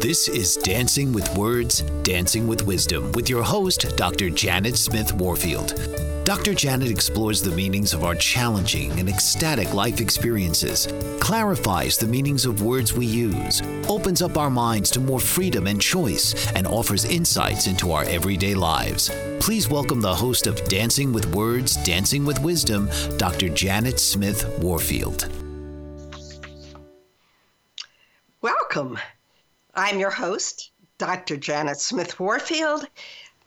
This is Dancing with Words, Dancing with Wisdom with your host, Dr. Janet Smith Warfield. Dr. Janet explores the meanings of our challenging and ecstatic life experiences, clarifies the meanings of words we use, opens up our minds to more freedom and choice, and offers insights into our everyday lives. Please welcome the host of Dancing with Words, Dancing with Wisdom, Dr. Janet Smith Warfield. Welcome. I'm your host, Dr. Janet Smith Warfield.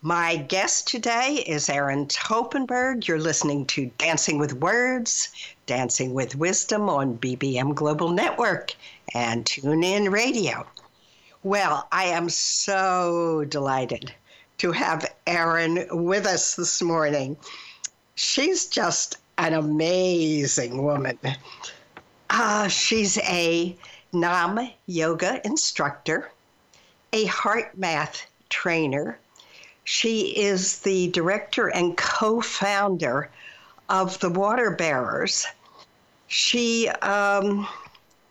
My guest today is Erin Toppenberg. You're listening to Dancing with Words, Dancing with Wisdom on BBM Global Network and TuneIn Radio. Well, I am so delighted to have Aaron with us this morning. She's just an amazing woman. Uh, she's a Nam yoga instructor, a HeartMath trainer. She is the director and co founder of the Water Bearers. She um,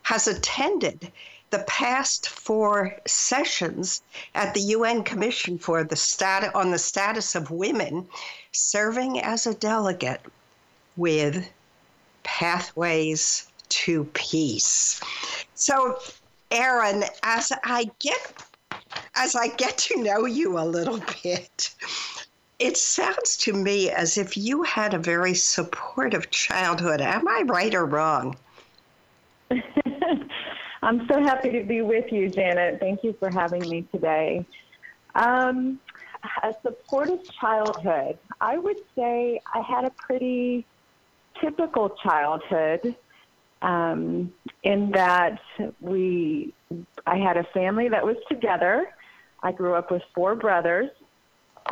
has attended the past four sessions at the UN Commission for the stat- on the Status of Women, serving as a delegate with Pathways to Peace. So, Erin, as I get as I get to know you a little bit, it sounds to me as if you had a very supportive childhood. Am I right or wrong? I'm so happy to be with you, Janet. Thank you for having me today. Um, a supportive childhood. I would say I had a pretty typical childhood um, in that we, I had a family that was together. I grew up with four brothers.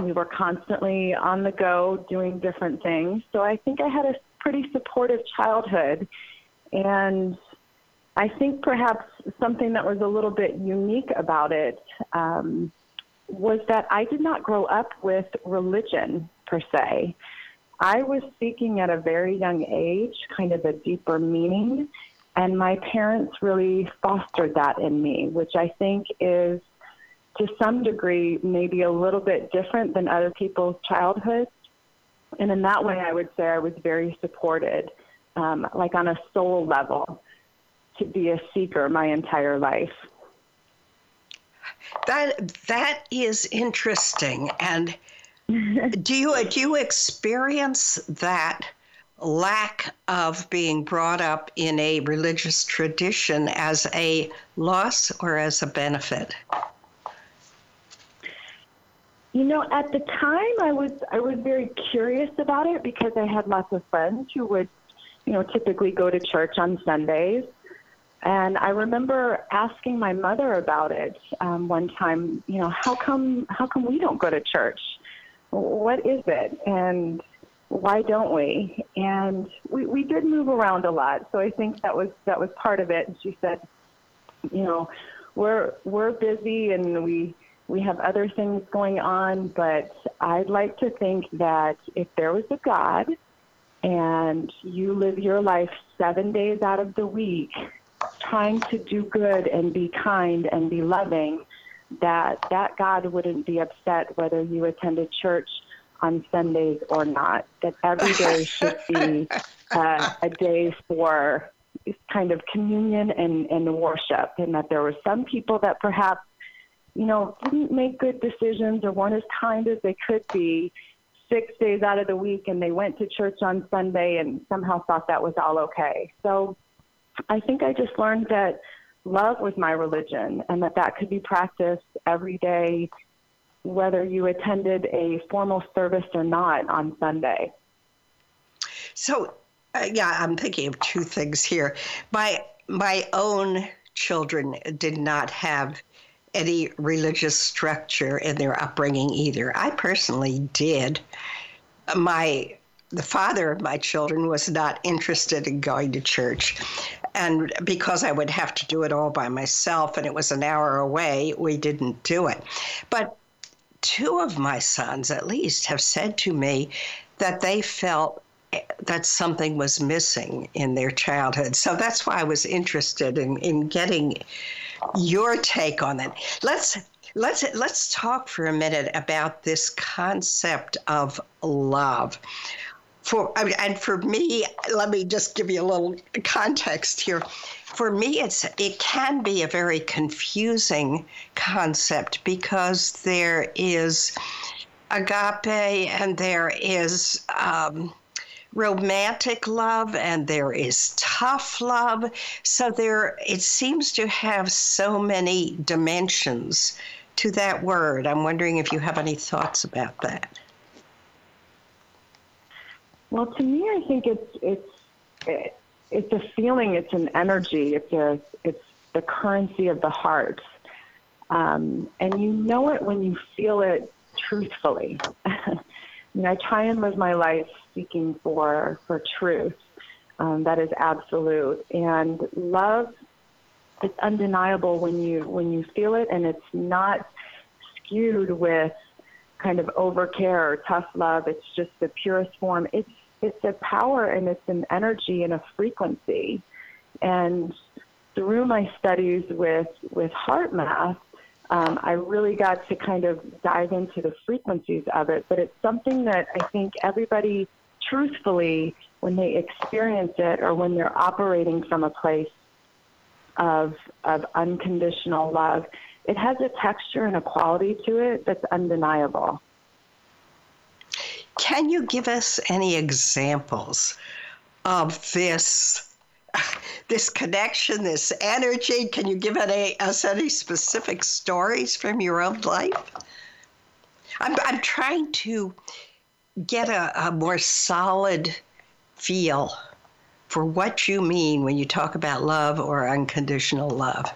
We were constantly on the go doing different things. So I think I had a pretty supportive childhood. And I think perhaps something that was a little bit unique about it um, was that I did not grow up with religion per se. I was seeking at a very young age kind of a deeper meaning, and my parents really fostered that in me, which I think is to some degree maybe a little bit different than other people's childhoods. And in that way, I would say I was very supported, um, like on a soul level, to be a seeker my entire life. That that is interesting, and do you do you experience that lack of being brought up in a religious tradition as a loss or as a benefit? You know, at the time, I was I was very curious about it because I had lots of friends who would, you know, typically go to church on Sundays, and I remember asking my mother about it um, one time. You know, how come how come we don't go to church? What is it? And why don't we? And we, we did move around a lot, so I think that was that was part of it. And she said, you know, we're we're busy and we we have other things going on, but I'd like to think that if there was a God and you live your life seven days out of the week trying to do good and be kind and be loving, that that God wouldn't be upset whether you attended church on Sundays or not. That every day should be uh, a day for kind of communion and, and worship, and that there were some people that perhaps, you know, didn't make good decisions or weren't as kind as they could be six days out of the week, and they went to church on Sunday and somehow thought that was all okay. So I think I just learned that love was my religion and that that could be practiced every day whether you attended a formal service or not on Sunday. So, uh, yeah, I'm thinking of two things here. My my own children did not have any religious structure in their upbringing either. I personally did. My the father of my children was not interested in going to church. And because I would have to do it all by myself and it was an hour away, we didn't do it. But two of my sons, at least, have said to me that they felt eh, that something was missing in their childhood. So that's why I was interested in, in getting your take on that. Let's let's let's talk for a minute about this concept of love. For and for me, let me just give you a little context here for me, it's it can be a very confusing concept because there is agape and there is um, romantic love and there is tough love. So there, it seems to have so many dimensions to that word. I'm wondering if you have any thoughts about that. Well, to me, I think it's it's. It, it's a feeling, it's an energy, it's a it's the currency of the heart. Um, and you know it when you feel it truthfully. you know, I try and live my life seeking for for truth. Um, that is absolute. And love it's undeniable when you when you feel it and it's not skewed with kind of overcare or tough love. It's just the purest form. It's it's a power and it's an energy and a frequency. And through my studies with, with HeartMath, um, I really got to kind of dive into the frequencies of it. But it's something that I think everybody, truthfully, when they experience it or when they're operating from a place of, of unconditional love, it has a texture and a quality to it that's undeniable. Can you give us any examples of this? This connection, this energy. Can you give any, us any specific stories from your own life? I'm, I'm trying to get a, a more solid feel for what you mean when you talk about love or unconditional love.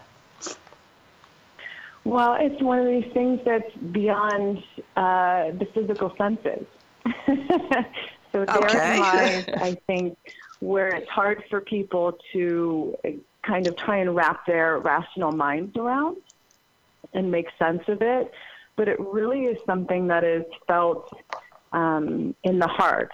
Well, it's one of these things that's beyond uh, the physical senses. so okay. lies, I think, where it's hard for people to kind of try and wrap their rational minds around and make sense of it. But it really is something that is felt um, in the heart.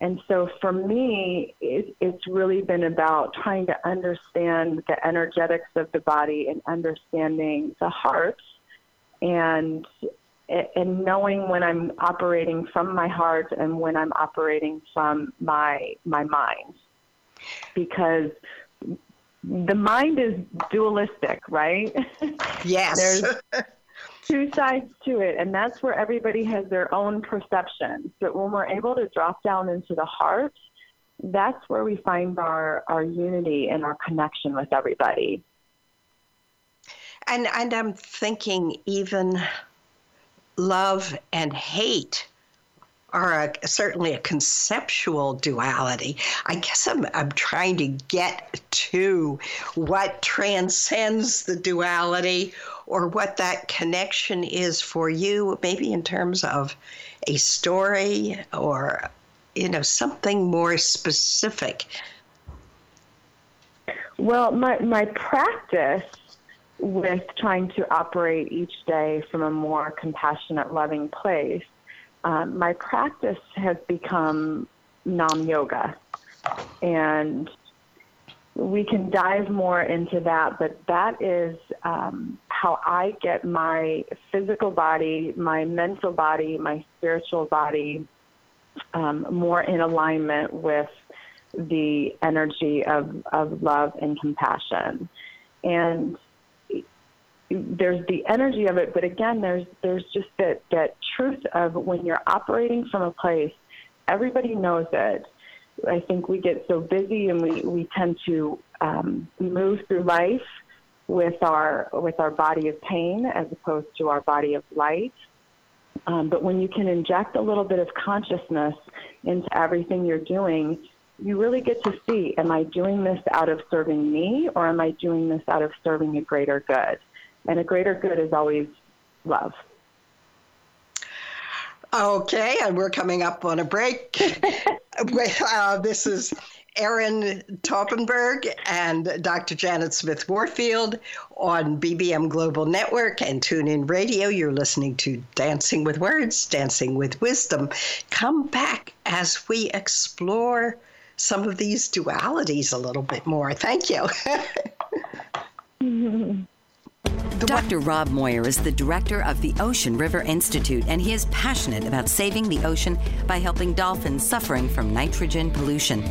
And so for me, it, it's really been about trying to understand the energetics of the body and understanding the heart and and knowing when I'm operating from my heart and when I'm operating from my my mind, because the mind is dualistic, right? Yes. There's two sides to it, and that's where everybody has their own perception. But when we're able to drop down into the heart, that's where we find our, our unity and our connection with everybody. And and I'm thinking even love and hate are a, certainly a conceptual duality. I guess I'm, I'm trying to get to what transcends the duality or what that connection is for you, maybe in terms of a story or you know something more specific. Well, my my practice with trying to operate each day from a more compassionate, loving place um, my practice has become Nam Yoga. And we can dive more into that, but that is um, how I get my physical body, my mental body, my spiritual body um, more in alignment with the energy of, of love and compassion. And there's the energy of it, but again, there's there's just that that truth of when you're operating from a place, everybody knows it. I think we get so busy and we, we tend to um, move through life with our with our body of pain as opposed to our body of light. Um, but when you can inject a little bit of consciousness into everything you're doing, you really get to see: Am I doing this out of serving me, or am I doing this out of serving a greater good? And a greater good is always love. Okay, and we're coming up on a break. uh, this is Erin Toppenberg and Dr. Janet Smith Warfield on BBM Global Network and TuneIn Radio. You're listening to Dancing with Words, Dancing with Wisdom. Come back as we explore some of these dualities a little bit more. Thank you. Dr. Rob Moir is the director of the Ocean River Institute, and he is passionate about saving the ocean by helping dolphins suffering from nitrogen pollution.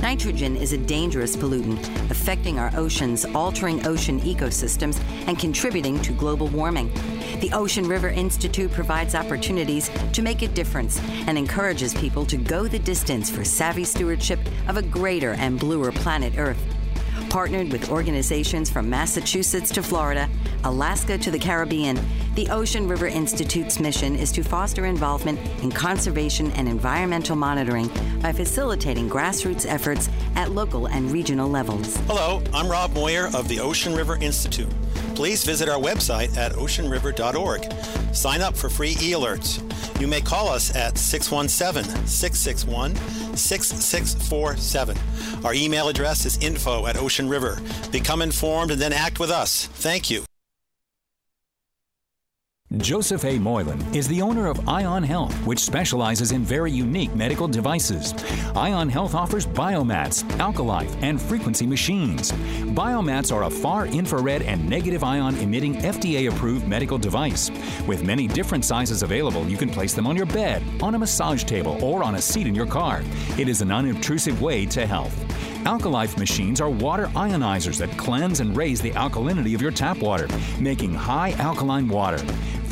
Nitrogen is a dangerous pollutant affecting our oceans, altering ocean ecosystems, and contributing to global warming. The Ocean River Institute provides opportunities to make a difference and encourages people to go the distance for savvy stewardship of a greater and bluer planet Earth partnered with organizations from Massachusetts to Florida, Alaska to the Caribbean. The Ocean River Institute's mission is to foster involvement in conservation and environmental monitoring by facilitating grassroots efforts at local and regional levels. Hello, I'm Rob Moir of the Ocean River Institute. Please visit our website at oceanriver.org. Sign up for free e alerts. You may call us at 617 661 6647. Our email address is info at Ocean River. Become informed and then act with us. Thank you. Joseph A. Moylan is the owner of Ion Health, which specializes in very unique medical devices. Ion Health offers biomats, alkalife, and frequency machines. Biomats are a far infrared and negative ion emitting FDA approved medical device. With many different sizes available, you can place them on your bed, on a massage table, or on a seat in your car. It is an unobtrusive way to health. Alkalife machines are water ionizers that cleanse and raise the alkalinity of your tap water, making high alkaline water.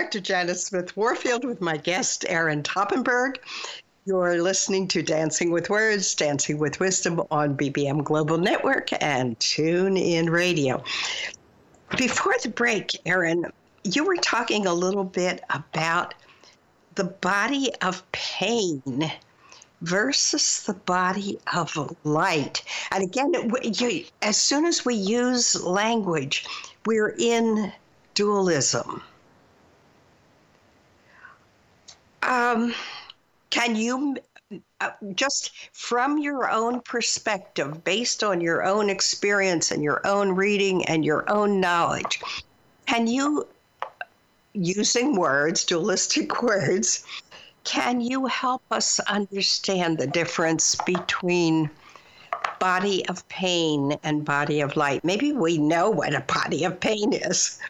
Dr. Janet Smith Warfield with my guest, Erin Toppenberg. You're listening to Dancing with Words, Dancing with Wisdom on BBM Global Network and Tune In Radio. Before the break, Erin, you were talking a little bit about the body of pain versus the body of light. And again, as soon as we use language, we're in dualism. Um, can you uh, just from your own perspective, based on your own experience and your own reading and your own knowledge, can you, using words, dualistic words, can you help us understand the difference between body of pain and body of light? Maybe we know what a body of pain is.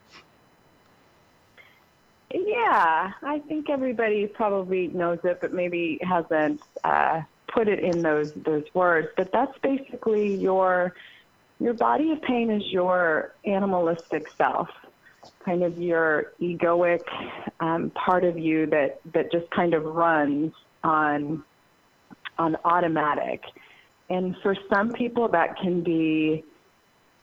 Yeah, I think everybody probably knows it, but maybe hasn't uh, put it in those those words. But that's basically your your body of pain is your animalistic self, kind of your egoic um, part of you that that just kind of runs on on automatic. And for some people, that can be,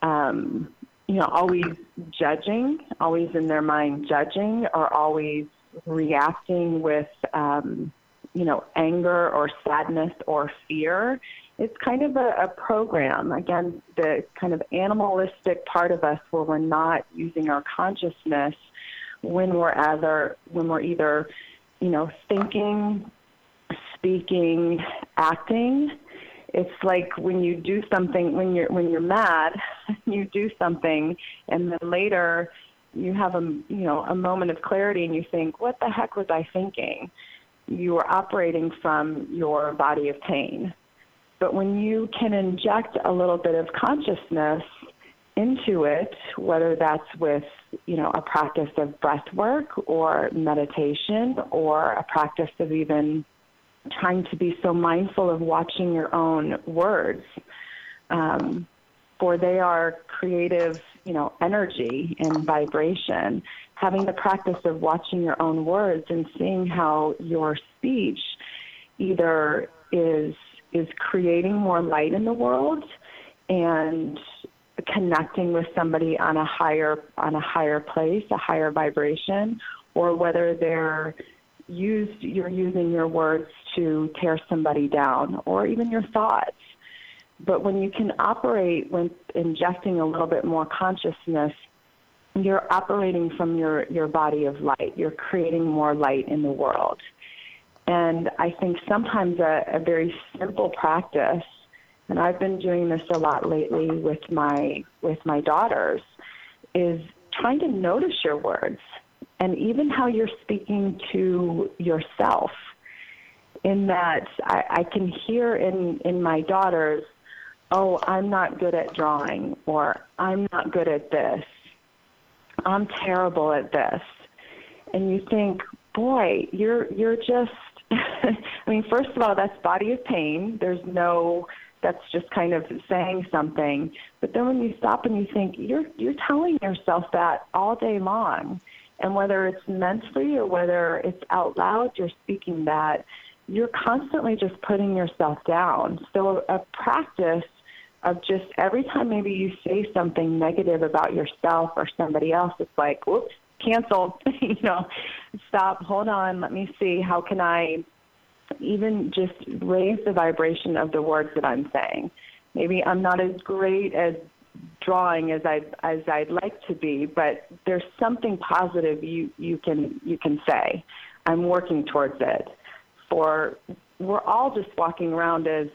um, you know, always judging, always in their mind judging, or always reacting with, um, you know, anger or sadness or fear. It's kind of a, a program. Again, the kind of animalistic part of us where we're not using our consciousness when we're either when we're either, you know, thinking, speaking, acting. It's like when you do something when you're when you're mad, you do something, and then later you have a you know a moment of clarity, and you think, "What the heck was I thinking?" You are operating from your body of pain. But when you can inject a little bit of consciousness into it, whether that's with you know a practice of breath work or meditation or a practice of even trying to be so mindful of watching your own words, um, for they are creative, you know, energy and vibration. Having the practice of watching your own words and seeing how your speech either is is creating more light in the world and connecting with somebody on a higher on a higher place, a higher vibration, or whether they're used you're using your words to tear somebody down or even your thoughts. But when you can operate when injecting a little bit more consciousness, you're operating from your, your body of light. You're creating more light in the world. And I think sometimes a, a very simple practice, and I've been doing this a lot lately with my with my daughters, is trying to notice your words and even how you're speaking to yourself. In that, I, I can hear in, in my daughters, oh, I'm not good at drawing, or I'm not good at this, I'm terrible at this. And you think, boy, you're you're just I mean, first of all, that's body of pain. There's no that's just kind of saying something. But then when you stop and you think, you're you're telling yourself that all day long. And whether it's mentally or whether it's out loud, you're speaking that, you're constantly just putting yourself down. So a practice of just every time maybe you say something negative about yourself or somebody else, it's like, whoops, canceled. you know, stop, hold on, let me see. How can I even just raise the vibration of the words that I'm saying? Maybe I'm not as great as drawing as I as I'd like to be, but there's something positive you you can you can say. I'm working towards it. For we're all just walking around as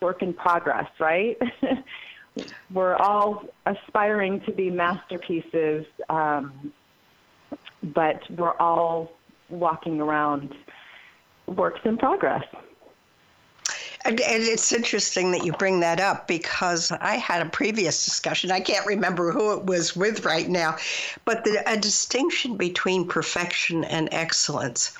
work in progress, right? we're all aspiring to be masterpieces, um, but we're all walking around works in progress. And, it's interesting that you bring that up because I had a previous discussion. I can't remember who it was with right now, but the, a distinction between perfection and excellence,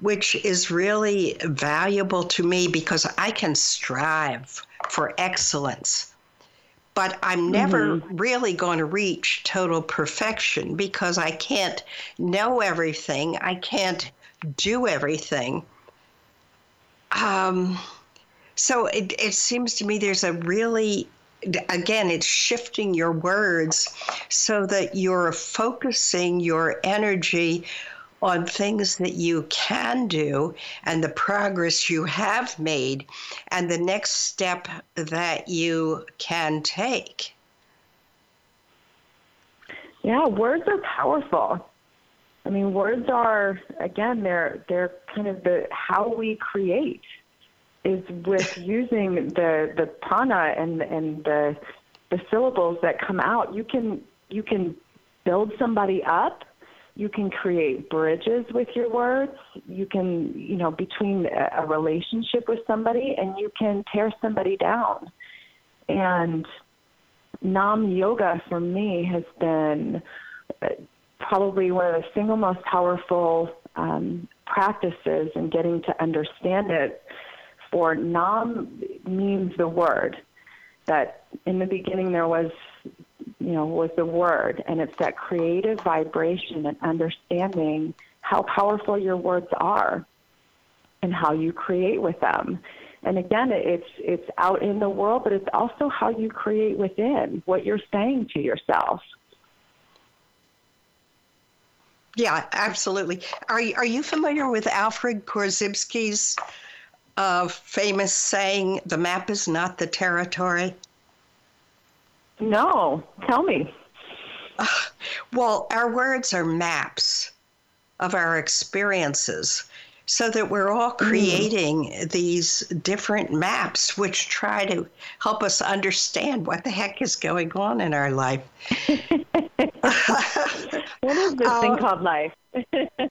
which is really valuable to me because I can strive for excellence. But I'm never mm-hmm. really going to reach total perfection because I can't know everything. I can't do everything. Um, so it, it seems to me there's a really again, it's shifting your words so that you're focusing your energy on things that you can do and the progress you have made and the next step that you can take. Yeah, words are powerful. I mean, words are again they're they're kind of the how we create is with using the the prana and and the the syllables that come out. You can you can build somebody up. You can create bridges with your words. You can you know between a, a relationship with somebody, and you can tear somebody down. And Nam yoga for me has been probably one of the single most powerful um, practices in getting to understand it. For Nam means the word. That in the beginning there was, you know, was the word, and it's that creative vibration and understanding how powerful your words are and how you create with them. And again, it's it's out in the world, but it's also how you create within what you're saying to yourself. Yeah, absolutely. Are you, are you familiar with Alfred Korzybski's uh, famous saying, "The map is not the territory"? No, tell me. Uh, well, our words are maps of our experiences so that we're all mm. creating mm. these different maps which try to help us understand what the heck is going on in our life. what is this uh, thing called life?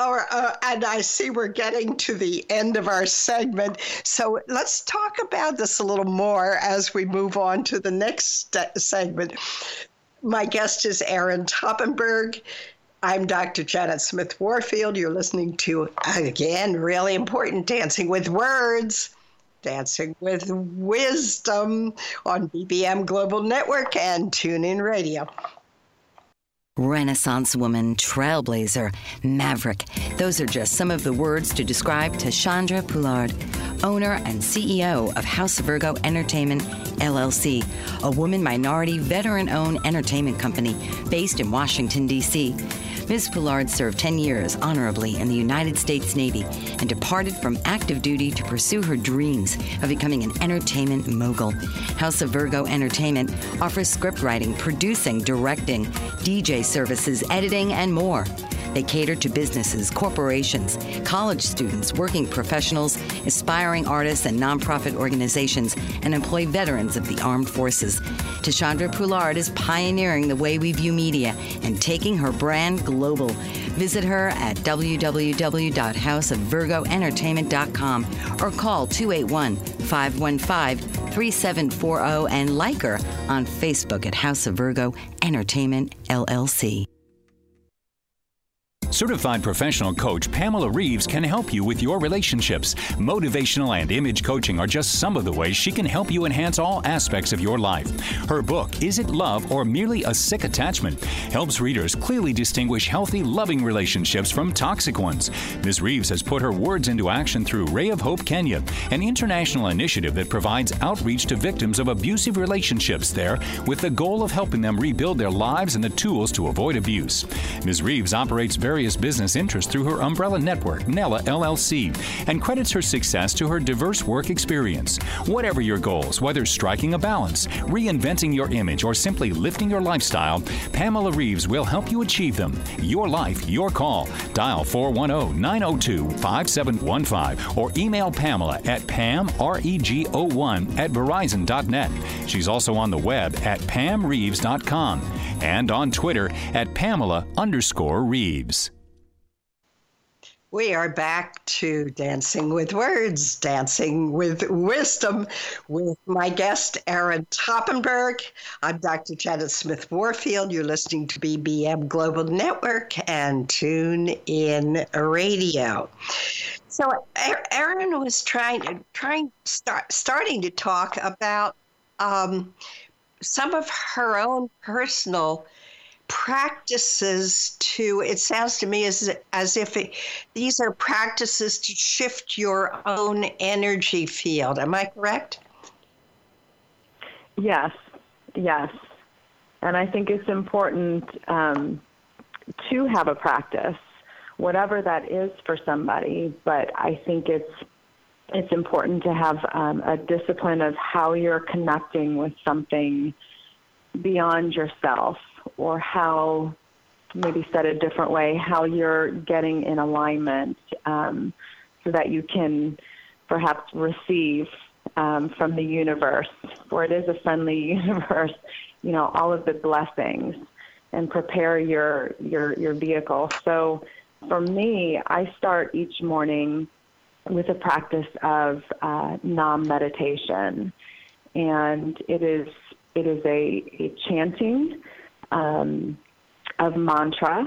Uh, and I see we're getting to the end of our segment. So let's talk about this a little more as we move on to the next segment. My guest is Erin Toppenberg. I'm Dr. Janet Smith Warfield. You're listening to, again, really important Dancing with Words, Dancing with Wisdom on BBM Global Network and TuneIn Radio. Renaissance woman, trailblazer, maverick. Those are just some of the words to describe Tashandra Poulard, owner and CEO of House of Virgo Entertainment, LLC, a woman minority veteran owned entertainment company based in Washington, D.C. Ms. Poulard served 10 years honorably in the United States Navy and departed from active duty to pursue her dreams of becoming an entertainment mogul. House of Virgo Entertainment offers script writing, producing, directing, DJ services, editing, and more. They cater to businesses, corporations, college students, working professionals, aspiring artists, and nonprofit organizations, and employ veterans of the armed forces. Tashandra Poulard is pioneering the way we view media and taking her brand global. Visit her at www.houseofvirgoentertainment.com or call 281 515 3740 and like her on Facebook at House of Virgo Entertainment LLC. Certified professional coach Pamela Reeves can help you with your relationships. Motivational and image coaching are just some of the ways she can help you enhance all aspects of your life. Her book, Is It Love or Merely a Sick Attachment, helps readers clearly distinguish healthy, loving relationships from toxic ones. Ms. Reeves has put her words into action through Ray of Hope Kenya, an international initiative that provides outreach to victims of abusive relationships there with the goal of helping them rebuild their lives and the tools to avoid abuse. Ms. Reeves operates very various business interests through her umbrella network, Nella LLC, and credits her success to her diverse work experience. Whatever your goals, whether striking a balance, reinventing your image, or simply lifting your lifestyle, Pamela Reeves will help you achieve them. Your life, your call. Dial 410 902 5715 or email Pamela at pamrego1 at verizon.net. She's also on the web at pamreeves.com and on Twitter at Pamela underscore Reeves. We are back to Dancing with Words, Dancing with Wisdom, with my guest, Erin Toppenberg. I'm Dr. Janet Smith Warfield. You're listening to BBM Global Network and Tune In Radio. So, Erin was trying, trying, start, starting to talk about um, some of her own personal practices to it sounds to me as as if it, these are practices to shift your own energy field. Am i correct? Yes. Yes. And i think it's important um, to have a practice whatever that is for somebody but i think it's it's important to have um, a discipline of how you're connecting with something beyond yourself or how maybe said a different way how you're getting in alignment um, so that you can perhaps receive um, from the universe for it is a friendly universe you know all of the blessings and prepare your your your vehicle. So for me i start each morning with a practice of uh, nam meditation. And it is it is a, a chanting um, of mantra.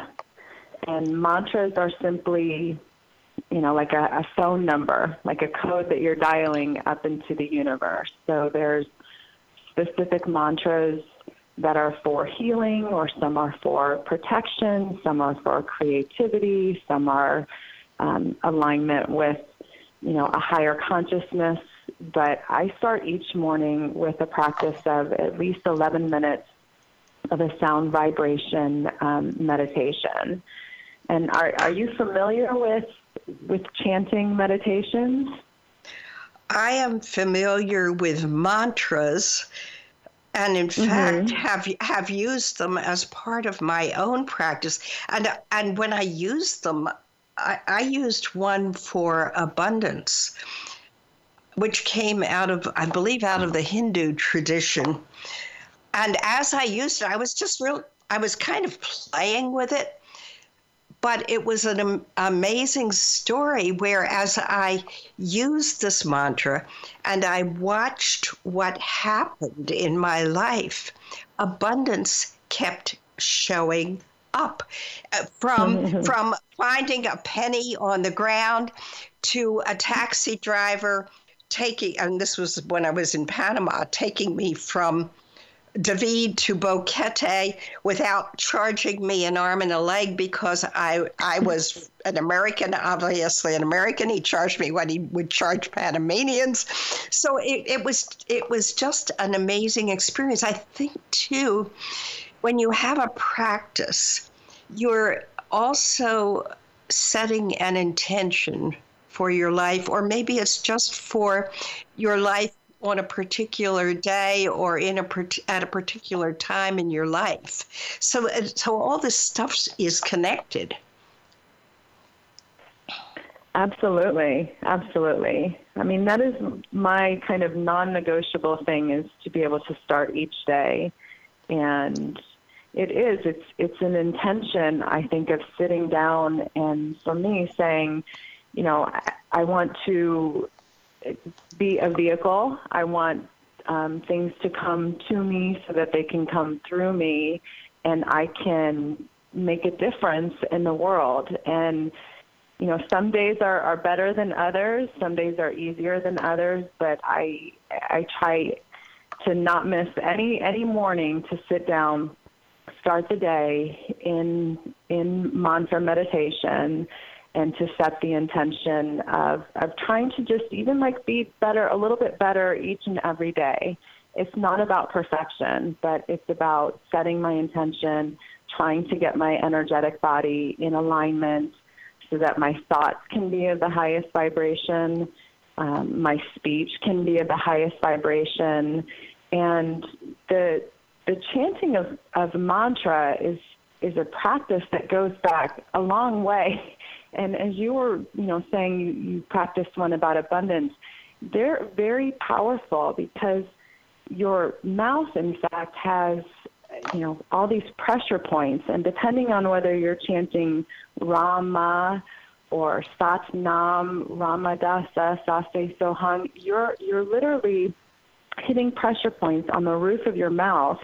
And mantras are simply, you know, like a, a phone number, like a code that you're dialing up into the universe. So there's specific mantras that are for healing, or some are for protection, some are for creativity, some are um, alignment with, you know, a higher consciousness. But I start each morning with a practice of at least 11 minutes of a sound vibration um, meditation. And are, are you familiar with with chanting meditations? I am familiar with mantras and in mm-hmm. fact have have used them as part of my own practice and and when i used them I, I used one for abundance which came out of i believe out of the hindu tradition and as i used it i was just real i was kind of playing with it. But it was an amazing story where, as I used this mantra and I watched what happened in my life, abundance kept showing up uh, from from finding a penny on the ground to a taxi driver taking and this was when I was in Panama taking me from David to Boquete without charging me an arm and a leg because I I was an American, obviously an American. He charged me what he would charge Panamanians. So it, it was it was just an amazing experience. I think too, when you have a practice, you're also setting an intention for your life, or maybe it's just for your life on a particular day or in a at a particular time in your life. So uh, so all this stuff is connected. Absolutely, absolutely. I mean, that is my kind of non-negotiable thing is to be able to start each day, and it is. It's it's an intention. I think of sitting down and for me saying, you know, I, I want to be a vehicle. I want um, things to come to me so that they can come through me and I can make a difference in the world. And, you know, some days are, are better than others, some days are easier than others, but I, I try to not miss any, any morning to sit down, start the day in, in mantra meditation and to set the intention of, of trying to just even like be better, a little bit better each and every day. It's not about perfection, but it's about setting my intention, trying to get my energetic body in alignment so that my thoughts can be of the highest vibration, um, my speech can be of the highest vibration, and the the chanting of, of mantra is is a practice that goes back a long way and as you were, you know, saying you, you practiced one about abundance, they're very powerful because your mouth, in fact, has you know all these pressure points, and depending on whether you're chanting Rama or Sat Nam, Ramadasa, Saste Soham, you're you're literally hitting pressure points on the roof of your mouth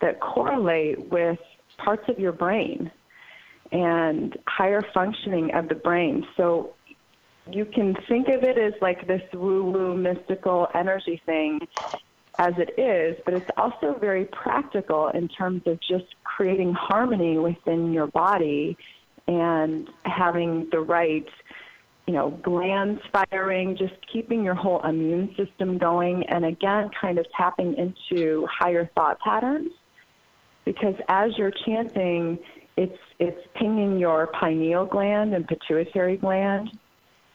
that correlate with parts of your brain and higher functioning of the brain. So you can think of it as like this woo woo mystical energy thing as it is, but it's also very practical in terms of just creating harmony within your body and having the right you know glands firing just keeping your whole immune system going and again kind of tapping into higher thought patterns because as you're chanting it's it's pinging your pineal gland and pituitary gland,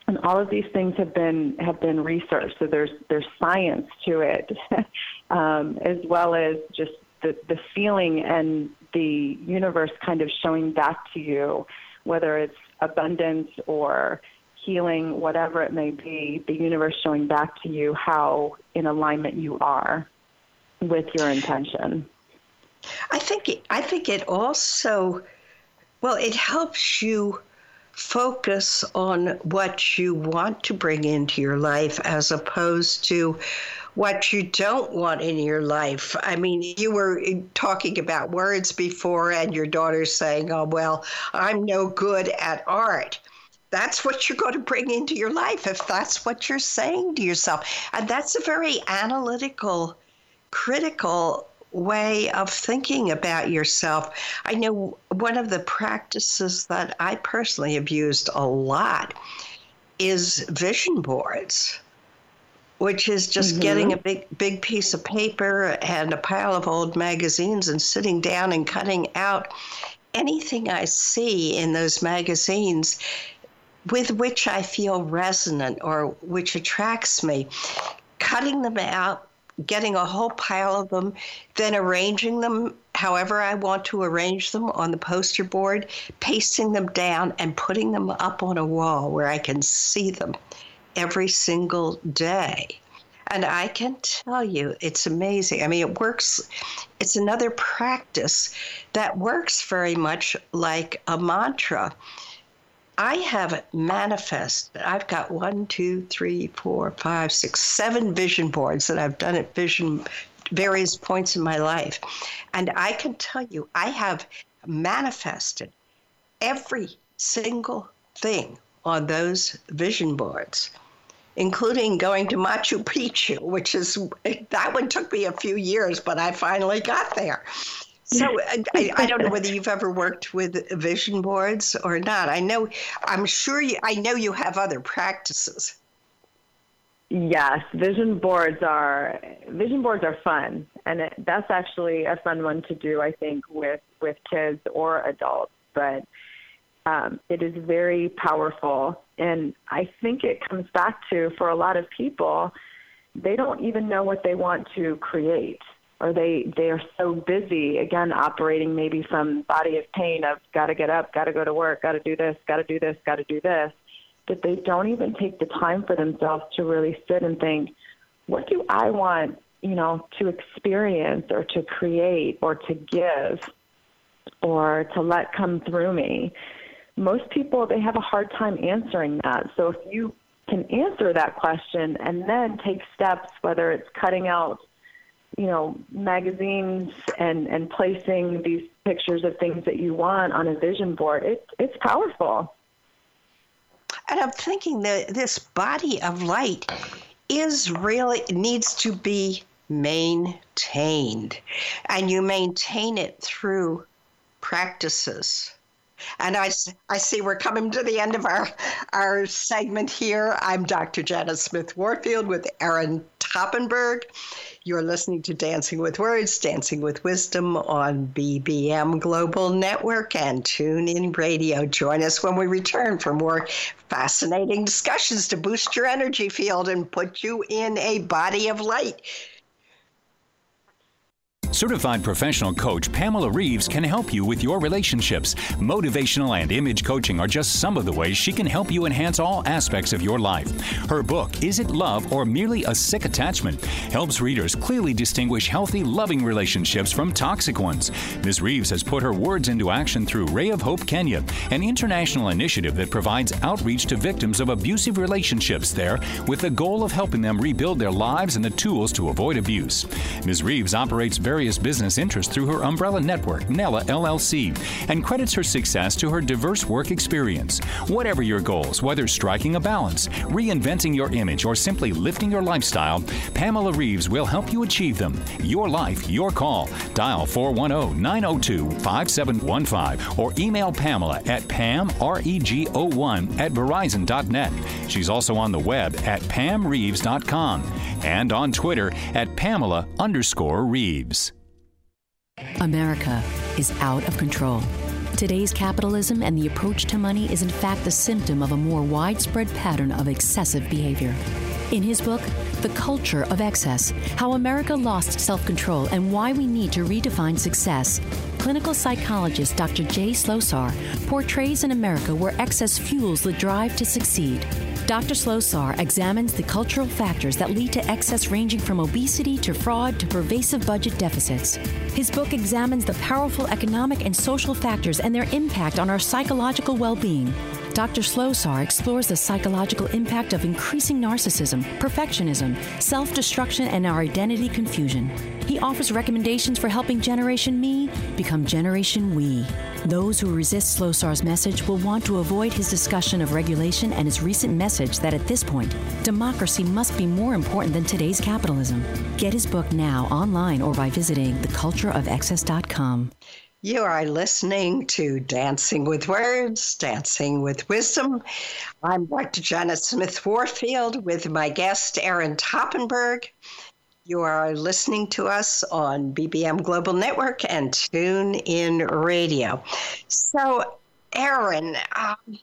and all of these things have been have been researched. So there's there's science to it, um, as well as just the the feeling and the universe kind of showing back to you, whether it's abundance or healing, whatever it may be, the universe showing back to you how in alignment you are with your intention. I think I think it also well, it helps you focus on what you want to bring into your life as opposed to what you don't want in your life. I mean, you were talking about words before, and your daughter's saying, Oh, well, I'm no good at art. That's what you're going to bring into your life if that's what you're saying to yourself. And that's a very analytical, critical way of thinking about yourself. I know one of the practices that I personally have used a lot is vision boards which is just mm-hmm. getting a big big piece of paper and a pile of old magazines and sitting down and cutting out anything I see in those magazines with which I feel resonant or which attracts me, cutting them out, getting a whole pile of them, then arranging them however I want to arrange them on the poster board, pasting them down, and putting them up on a wall where I can see them every single day. And I can tell you, it's amazing. I mean, it works, it's another practice that works very much like a mantra. I have it manifested. I've got one, two, three, four, five, six, seven vision boards that I've done at vision various points in my life. And I can tell you, I have manifested every single thing on those vision boards including going to Machu Picchu, which is that one took me a few years, but I finally got there. So I, I, don't know whether you've ever worked with vision boards or not. I know, I'm sure you. I know you have other practices. Yes, vision boards are vision boards are fun, and it, that's actually a fun one to do. I think with with kids or adults, but um, it is very powerful. And I think it comes back to, for a lot of people, they don't even know what they want to create or they they are so busy again operating maybe from body of pain of got to get up got to go to work got to do this got to do this got to do this that they don't even take the time for themselves to really sit and think what do i want you know to experience or to create or to give or to let come through me most people they have a hard time answering that. So if you can answer that question and then take steps, whether it's cutting out, you know, magazines and and placing these pictures of things that you want on a vision board, it, it's powerful. And I'm thinking that this body of light is really needs to be maintained, and you maintain it through practices and I, I see we're coming to the end of our, our segment here. I'm Dr. Janet Smith Warfield with Erin Toppenberg. You're listening to Dancing with Words, Dancing with Wisdom on BBM Global Network and TuneIn Radio. Join us when we return for more fascinating discussions to boost your energy field and put you in a body of light. Certified professional coach Pamela Reeves can help you with your relationships. Motivational and image coaching are just some of the ways she can help you enhance all aspects of your life. Her book, Is It Love or Merely a Sick Attachment, helps readers clearly distinguish healthy, loving relationships from toxic ones. Ms. Reeves has put her words into action through Ray of Hope Kenya, an international initiative that provides outreach to victims of abusive relationships there with the goal of helping them rebuild their lives and the tools to avoid abuse. Ms. Reeves operates various various business interests through her umbrella network, Nella LLC, and credits her success to her diverse work experience. Whatever your goals, whether striking a balance, reinventing your image, or simply lifting your lifestyle, Pamela Reeves will help you achieve them. Your life, your call. Dial 410 902 5715 or email Pamela at pamrego1 at verizon.net. She's also on the web at pamreeves.com and on Twitter at Pamela underscore Reeves. America is out of control. Today's capitalism and the approach to money is in fact the symptom of a more widespread pattern of excessive behavior. In his book, The Culture of Excess How America Lost Self Control and Why We Need to Redefine Success, clinical psychologist Dr. Jay Slosar portrays an America where excess fuels the drive to succeed. Dr. Slosar examines the cultural factors that lead to excess ranging from obesity to fraud to pervasive budget deficits. His book examines the powerful economic and social factors and their impact on our psychological well being. Dr. Slosar explores the psychological impact of increasing narcissism, perfectionism, self destruction, and our identity confusion. He offers recommendations for helping Generation Me become Generation We. Those who resist Slosar's message will want to avoid his discussion of regulation and his recent message that at this point, democracy must be more important than today's capitalism. Get his book now online or by visiting thecultureofexcess.com. You are listening to Dancing with Words, Dancing with Wisdom. I'm Dr. Janet Smith Warfield with my guest, Erin Toppenberg. You are listening to us on BBM Global Network and Tune In Radio. So, Erin, um,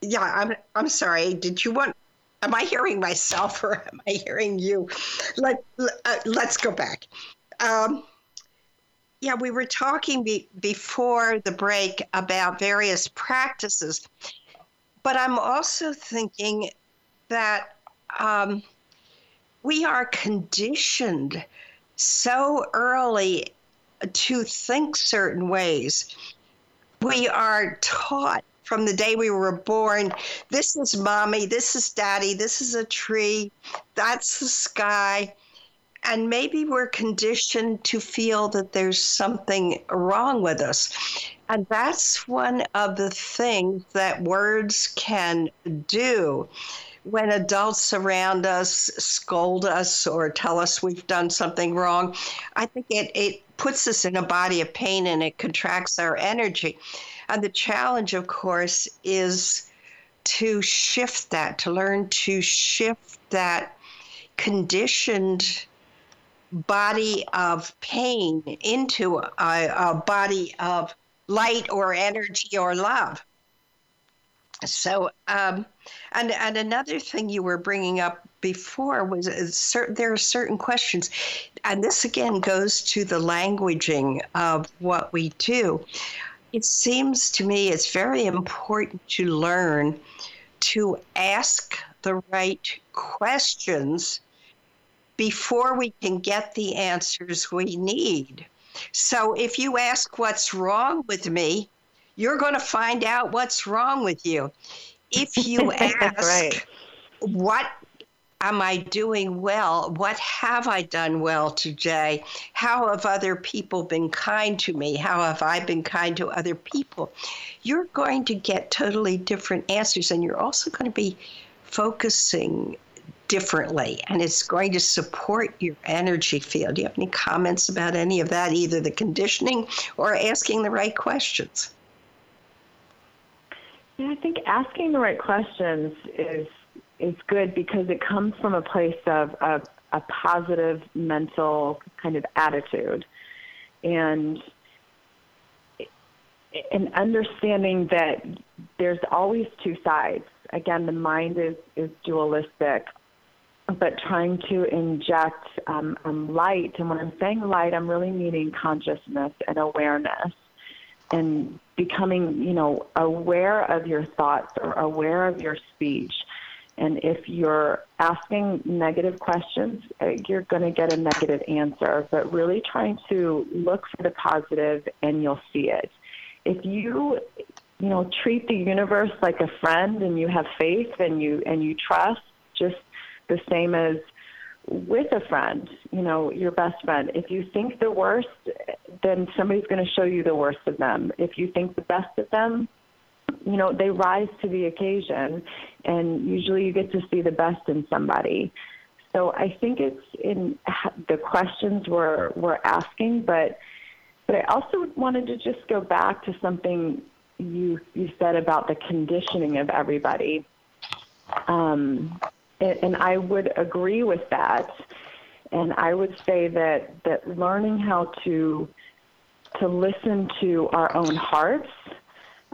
yeah, I'm, I'm sorry. Did you want am I hearing myself or am I hearing you? Let, uh, let's go back. Um, yeah, we were talking be- before the break about various practices, but I'm also thinking that um, we are conditioned so early to think certain ways. We are taught from the day we were born this is mommy, this is daddy, this is a tree, that's the sky and maybe we're conditioned to feel that there's something wrong with us. And that's one of the things that words can do. When adults around us scold us or tell us we've done something wrong, I think it, it puts us in a body of pain and it contracts our energy. And the challenge, of course, is to shift that, to learn to shift that conditioned body of pain into a, a body of light or energy or love. So, um, and and another thing you were bringing up before was certain, there are certain questions, and this again goes to the languaging of what we do. It seems to me it's very important to learn to ask the right questions before we can get the answers we need. So if you ask what's wrong with me, you're going to find out what's wrong with you. If you ask, right. what am I doing well? What have I done well today? How have other people been kind to me? How have I been kind to other people? You're going to get totally different answers, and you're also going to be focusing differently and it's going to support your energy field. Do you have any comments about any of that, either the conditioning or asking the right questions? Yeah, I think asking the right questions is is good because it comes from a place of a, a positive mental kind of attitude and and understanding that there's always two sides. Again, the mind is, is dualistic, but trying to inject um, um, light. And when I'm saying light, I'm really meaning consciousness and awareness and becoming, you know, aware of your thoughts or aware of your speech. And if you're asking negative questions, uh, you're going to get a negative answer, but really trying to look for the positive and you'll see it. If you, you know, treat the universe like a friend and you have faith and you and you trust, just the same as with a friend, you know, your best friend. If you think the worst, then somebody's going to show you the worst of them. If you think the best of them, you know, they rise to the occasion, and usually you get to see the best in somebody. So I think it's in the questions we're we're asking, but but I also wanted to just go back to something you you said about the conditioning of everybody. Um, and I would agree with that. And I would say that that learning how to to listen to our own hearts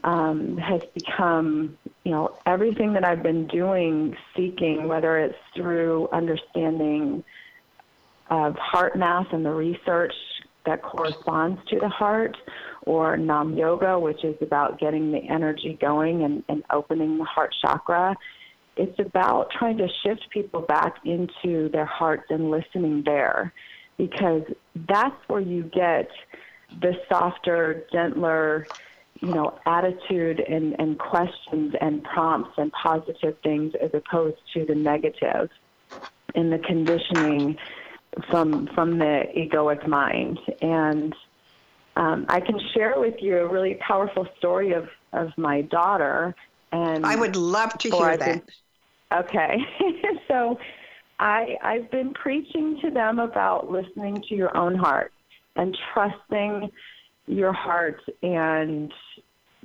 um, has become, you know, everything that I've been doing, seeking, whether it's through understanding of HeartMath and the research that corresponds to the heart, or Naam Yoga, which is about getting the energy going and, and opening the heart chakra it's about trying to shift people back into their hearts and listening there because that's where you get the softer, gentler you know, attitude and, and questions and prompts and positive things as opposed to the negative and the conditioning from from the egoic mind. And um, I can share with you a really powerful story of, of my daughter. And I would love to hear that. Okay, so I I've been preaching to them about listening to your own heart and trusting your heart and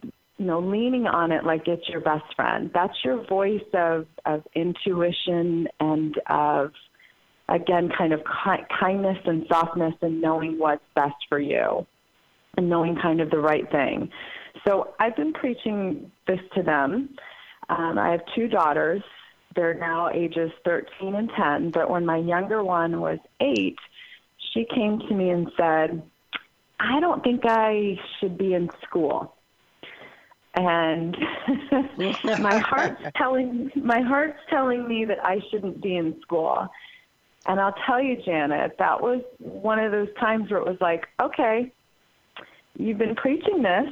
you know leaning on it like it's your best friend. That's your voice of of intuition and of again kind of ki- kindness and softness and knowing what's best for you and knowing kind of the right thing. So i've been preaching this to them. Um, i have two daughters they're now ages 13 and 10 but when my younger one was eight she came to me and said I don't think I should be in school. And my heart's telling my heart's telling me that I shouldn't be in school. And I'll tell you, Janet, that was one of those times where it was like, okay, you've been preaching this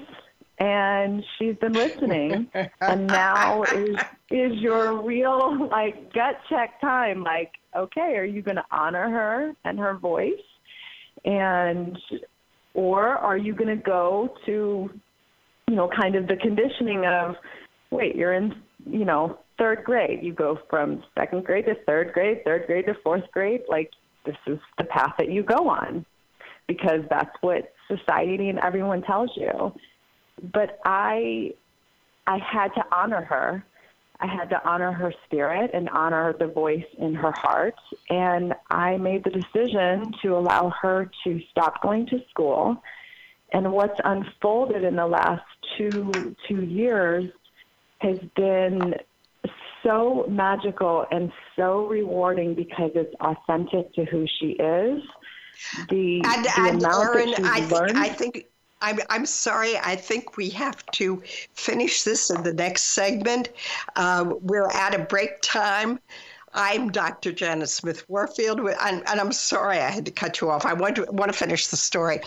and she's been listening and now is is your real like gut check time like okay are you going to honor her and her voice and or are you going to go to, you know, kind of the conditioning of, wait, you're in, you know, third grade. You go from second grade to third grade, third grade to fourth grade. Like, this is the path that you go on because that's what society and everyone tells you. But I, I had to honor her I had to honor her spirit and honor the voice in her heart. And I made the decision to allow her to stop going to school. And what's unfolded in the last two two years has been so magical and so rewarding because it's authentic to who she is. The, and, the amount that she's I, learned. I think I'm, I'm sorry. I think we have to finish this in the next segment. Uh, we're at a break time. I'm Dr. Janet Smith Warfield, and, and, I'm sorry I had to cut you off. I want to, want to finish the story.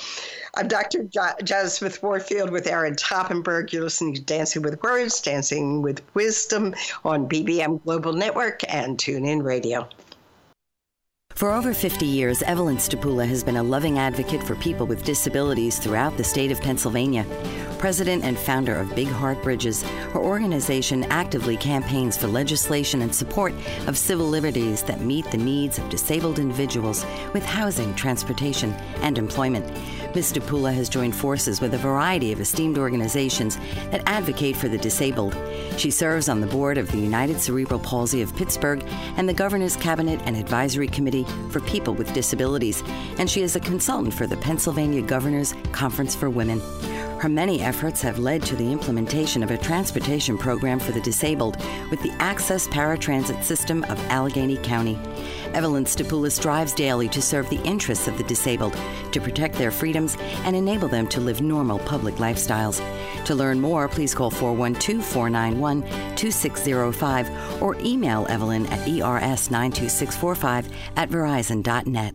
I'm Dr. Janet Smith Warfield with Erin Toppenberg. You're listening to Dancing with Words, Dancing with Wisdom on BBM Global Network and TuneIn Radio. For over 50 years, Evelyn Stapula has been a loving advocate for people with disabilities throughout the state of Pennsylvania. President and founder of Big Heart Bridges, her organization actively campaigns for legislation and support of civil liberties that meet the needs of disabled individuals with housing, transportation, and employment. Ms. Stapula has joined forces with a variety of esteemed organizations that advocate for the disabled. She serves on the board of the United Cerebral Palsy of Pittsburgh and the Governor's Cabinet and Advisory Committee for People with Disabilities, and she is a consultant for the Pennsylvania Governor's Conference for Women. Her many efforts have led to the implementation of a transportation program for the disabled with the Access Paratransit System of Allegheny County. Evelyn Stapula strives daily to serve the interests of the disabled, to protect their freedoms, and enable them to live normal public lifestyles. To learn more, please call 412 491 2605 or email Evelyn at ers92645 at verizon.net.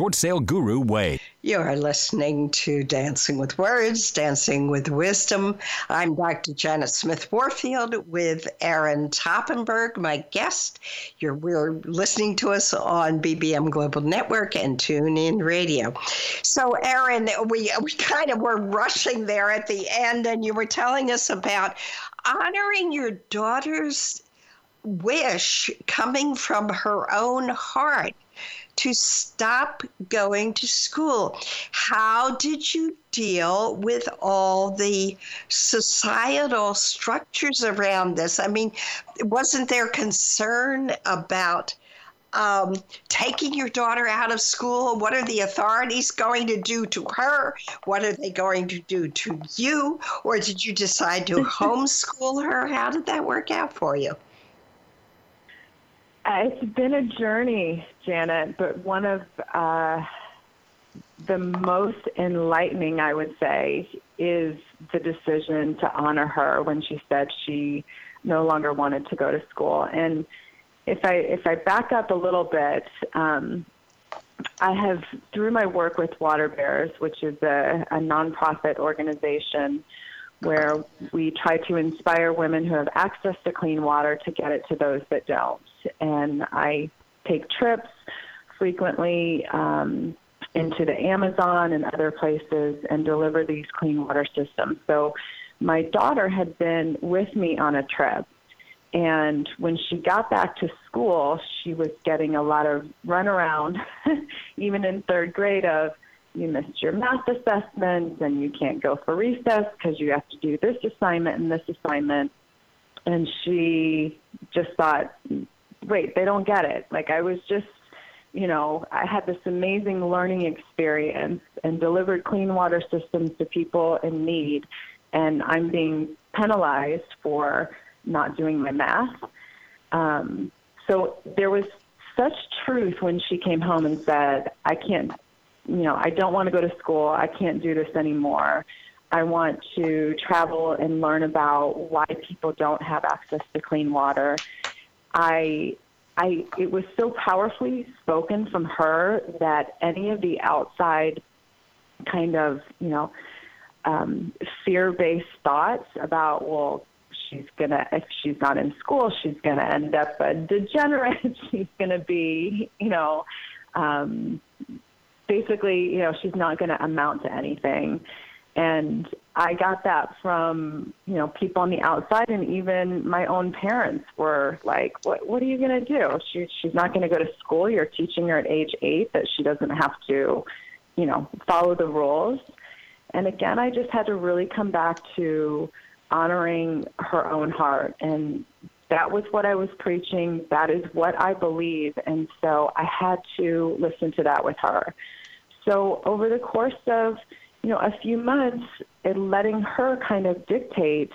short sale guru Wade. You're listening to Dancing with Words, Dancing with Wisdom. I'm Dr. Janet Smith Warfield with Erin Toppenberg, my guest. You're, we're listening to us on BBM Global Network and TuneIn Radio. So, Erin, we, we kind of were rushing there at the end, and you were telling us about honoring your daughter's wish coming from her own heart to stop going to school. How did you deal with all the societal structures around this? I mean, wasn't there concern about? Um, taking your daughter out of school? What are the authorities going to do to her? What are they going to do to you? Or did you decide to homeschool her? How did that work out for you? Uh, it's been a journey, Janet, but one of uh, the most enlightening, I would say, is the decision to honor her when she said she no longer wanted to go to school. And if I if I back up a little bit, um, I have through my work with Water Bearers, which is a, a nonprofit organization where we try to inspire women who have access to clean water to get it to those that don't and I take trips frequently um, into the Amazon and other places and deliver these clean water systems. So my daughter had been with me on a trip. And when she got back to school, she was getting a lot of runaround, even in third grade, of you missed your math assessments and you can't go for recess because you have to do this assignment and this assignment. And she just thought, wait, they don't get it. Like I was just, you know, I had this amazing learning experience and delivered clean water systems to people in need, and I'm being penalized for not doing my math. Um, so there was such truth when she came home and said, I can't, you know, I don't want to go to school. I can't do this anymore. I want to travel and learn about why people don't have access to clean water. I I it was so powerfully spoken from her that any of the outside kind of, you know, um, fear-based thoughts about well she's gonna if she's not in school she's gonna end up a degenerate. She's gonna be you know um basically you know she's not gonna amount to anything and I got that from, you know, people on the outside and even my own parents were like, what, what are you going to do? She, she's not going to go to school. You're teaching her at age eight that she doesn't have to, you know, follow the rules. And again, I just had to really come back to honoring her own heart. And that was what I was preaching. That is what I believe. And so I had to listen to that with her. So over the course of, you know, a few months and letting her kind of dictate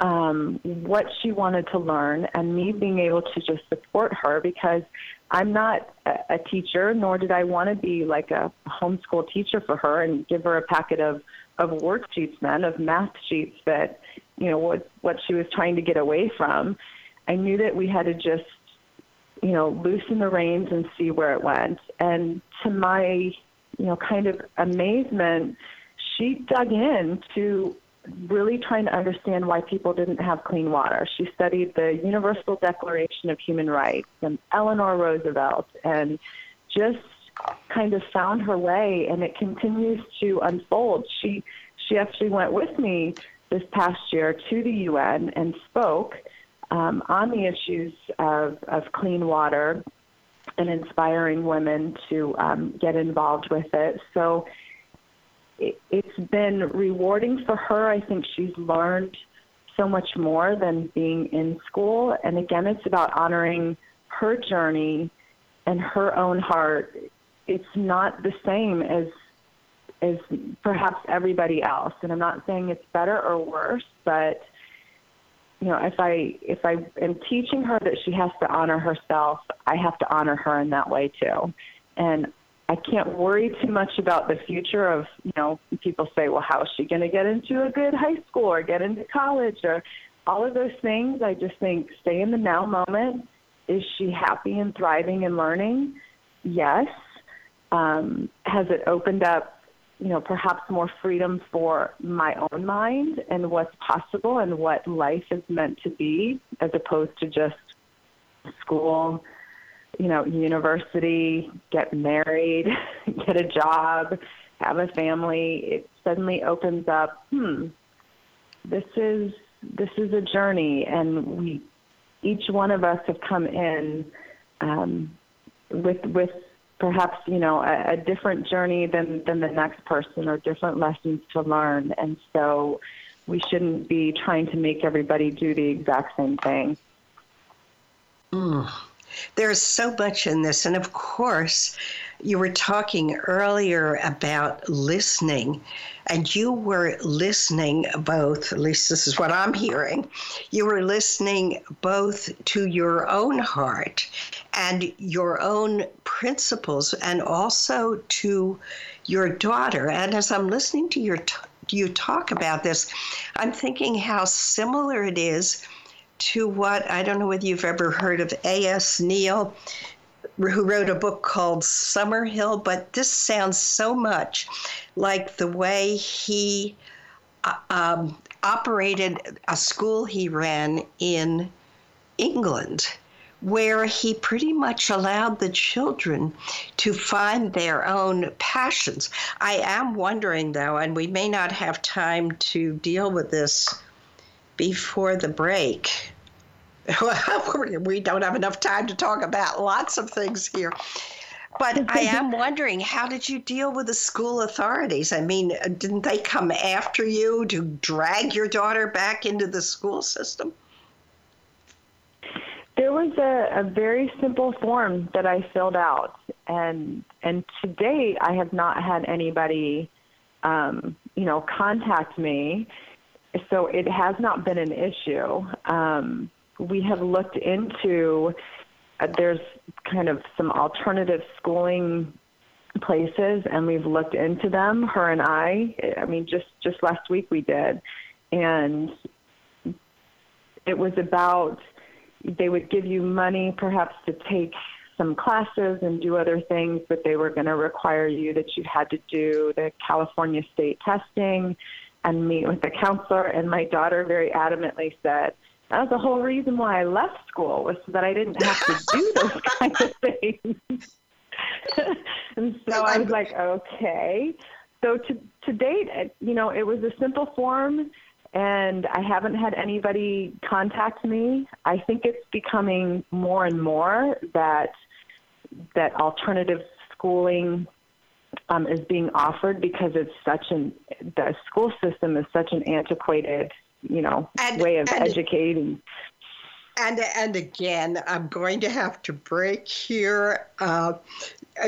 um, what she wanted to learn and me being able to just support her because I'm not a, a teacher, nor did I want to be like a homeschool teacher for her and give her a packet of, of worksheets then, of math sheets that, you know, what, what she was trying to get away from. I knew that we had to just, you know, loosen the reins and see where it went. And to my you know, kind of amazement, she dug in to really trying to understand why people didn't have clean water. She studied the Universal Declaration of Human Rights and Eleanor Roosevelt and just kind of found her way and it continues to unfold. She she actually went with me this past year to the UN and spoke um, on the issues of, of clean water and inspiring women to um, get involved with it. So it, it's been rewarding for her. I think she's learned so much more than being in school. And again, it's about honoring her journey and her own heart. It's not the same as as perhaps everybody else. And I'm not saying it's better or worse, but you know, if I if I am teaching her that she has to honor herself, I have to honor her in that way too. And I can't worry too much about the future of, you know, people say, well, how is she going to get into a good high school or get into college or all of those things. I just think stay in the now moment. Is she happy and thriving and learning? Yes. um, has it opened up, you know, perhaps more freedom for my own mind and what's possible and what life is meant to be, as opposed to just school, you know, university, get married, get a job, have a family. It suddenly opens up, hmm, this is this is a journey, and we each one of us have come in um, with with perhaps you know a, a different journey than than the next person or different lessons to learn, and so we shouldn't be trying to make everybody do the exact same thing. Mm. There's so much in this. And of course, you were talking earlier about listening, and you were listening both, at least this is what I'm hearing, you were listening both to your own heart and your own principles, and also to your daughter. And as I'm listening to your you talk about this, I'm thinking how similar it is to what I don't know whether you've ever heard of A.S. Neill, who wrote a book called Summerhill, but this sounds so much like the way he uh, um, operated a school he ran in England. Where he pretty much allowed the children to find their own passions. I am wondering, though, and we may not have time to deal with this before the break. we don't have enough time to talk about lots of things here. But I am wondering, how did you deal with the school authorities? I mean, didn't they come after you to drag your daughter back into the school system? There was a, a very simple form that I filled out, and and to date, I have not had anybody, um, you know, contact me so it has not been an issue. Um, we have looked into uh, there's kind of some alternative schooling places and we've looked into them her and i. I mean just just last week we did. And it was about they would give you money perhaps to take some classes and do other things but they were going to require you that you had to do the california state testing and meet with the counselor. And my daughter very adamantly said, that was the whole reason why I left school was so that I didn't have to do those kind of things. and so I was like, okay. So to to date, you know, it was a simple form, and I haven't had anybody contact me. I think it's becoming more and more that that alternative schooling um, is being offered because it's such an the school system is such an antiquated you know and, way of and, educating. And and again i'm going to have to break here. Uh,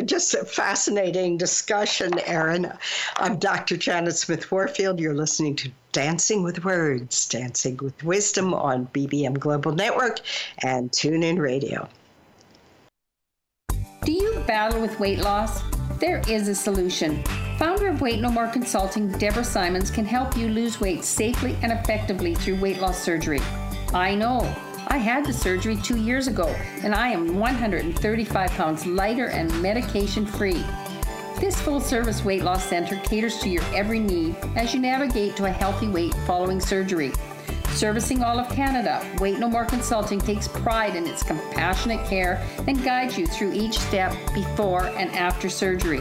just a fascinating discussion erin i'm dr janet smith warfield. You're listening to dancing with words dancing with wisdom on bbm global network and tune in radio. Do you battle with weight loss there is a solution. Founder of Weight No More Consulting, Deborah Simons, can help you lose weight safely and effectively through weight loss surgery. I know. I had the surgery two years ago, and I am 135 pounds lighter and medication free. This full service weight loss center caters to your every need as you navigate to a healthy weight following surgery. Servicing all of Canada, Weight No More Consulting takes pride in its compassionate care and guides you through each step before and after surgery.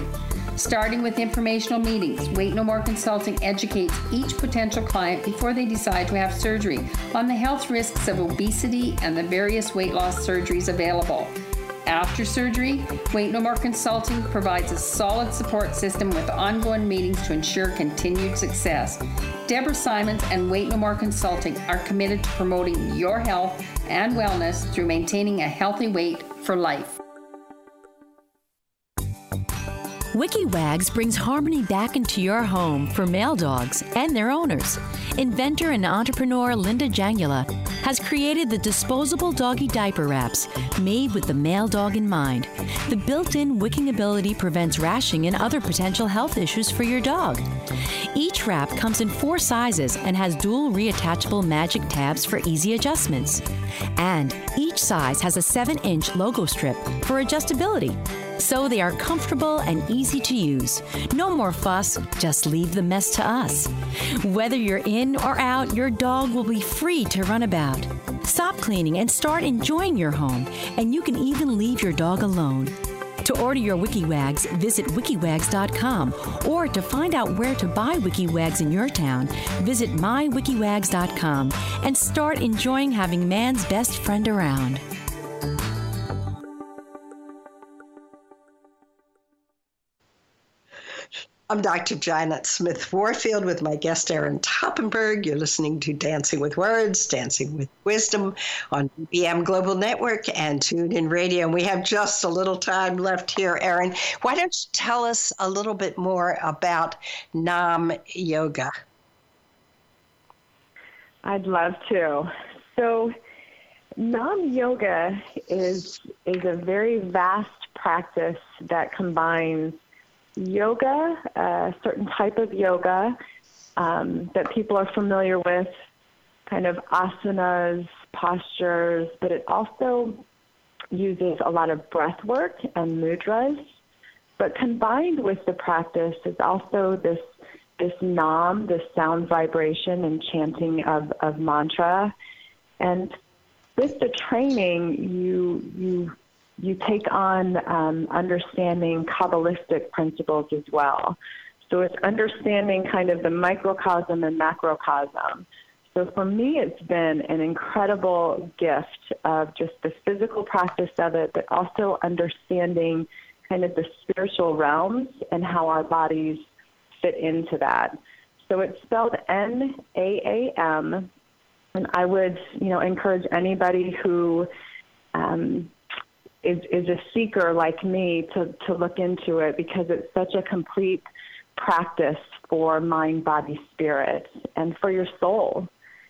Starting with informational meetings, Weight No More Consulting educates each potential client before they decide to have surgery on the health risks of obesity and the various weight loss surgeries available. After surgery, Weight No More Consulting provides a solid support system with ongoing meetings to ensure continued success. Deborah Simons and Weight No More Consulting are committed to promoting your health and wellness through maintaining a healthy weight for life. WikiWags brings harmony back into your home for male dogs and their owners. Inventor and entrepreneur Linda Jangula has created the disposable doggy diaper wraps made with the male dog in mind. The built in wicking ability prevents rashing and other potential health issues for your dog. Each wrap comes in four sizes and has dual reattachable magic tabs for easy adjustments. And each size has a 7 inch logo strip for adjustability. So they are comfortable and easy to use. No more fuss, just leave the mess to us. Whether you're in or out, your dog will be free to run about. Stop cleaning and start enjoying your home, and you can even leave your dog alone. To order your WikiWags, visit wikiwags.com, or to find out where to buy WikiWags in your town, visit mywikiwags.com and start enjoying having man's best friend around. I'm Dr. Janet Smith Warfield with my guest Erin Toppenberg. You're listening to Dancing with Words, Dancing with Wisdom on BM Global Network and TuneIn Radio. And we have just a little time left here, Erin. Why don't you tell us a little bit more about Naam Yoga? I'd love to. So, Naam Yoga is is a very vast practice that combines yoga, a certain type of yoga um, that people are familiar with, kind of asanas, postures, but it also uses a lot of breath work and mudras. But combined with the practice is also this this naam, this sound vibration and chanting of, of mantra. And with the training, you you you take on um, understanding Kabbalistic principles as well. So it's understanding kind of the microcosm and macrocosm. So for me, it's been an incredible gift of just the physical practice of it, but also understanding kind of the spiritual realms and how our bodies fit into that. So it's spelled N A A M, and I would, you know, encourage anybody who um, is, is a seeker like me to, to look into it because it's such a complete practice for mind, body, spirit, and for your soul.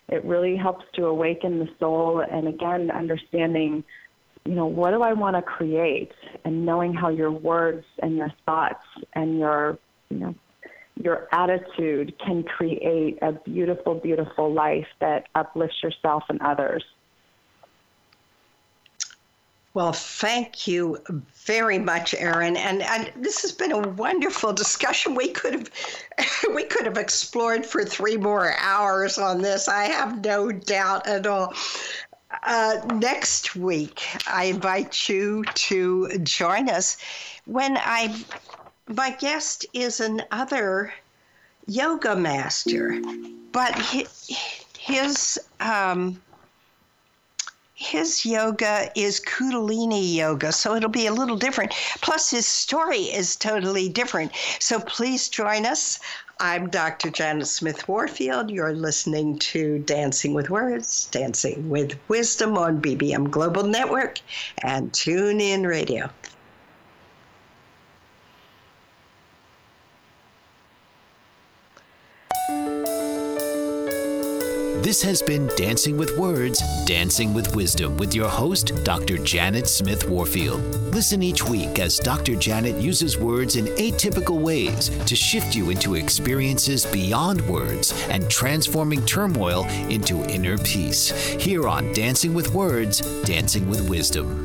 It really helps to awaken the soul and again, understanding, you know, what do I want to create and knowing how your words and your thoughts and your, you know, your attitude can create a beautiful, beautiful life that uplifts yourself and others. Well, thank you very much, Erin. And, and this has been a wonderful discussion. We could have we could have explored for three more hours on this. I have no doubt at all. Uh, next week, I invite you to join us when I my guest is another yoga master, but his, his um, his yoga is Kundalini yoga, so it'll be a little different. Plus, his story is totally different. So please join us. I'm Dr. Janet Smith Warfield. You're listening to Dancing with Words, Dancing with Wisdom on BBM Global Network and TuneIn Radio. This has been Dancing with Words, Dancing with Wisdom with your host, Dr. Janet Smith Warfield. Listen each week as Dr. Janet uses words in atypical ways to shift you into experiences beyond words and transforming turmoil into inner peace. Here on Dancing with Words, Dancing with Wisdom.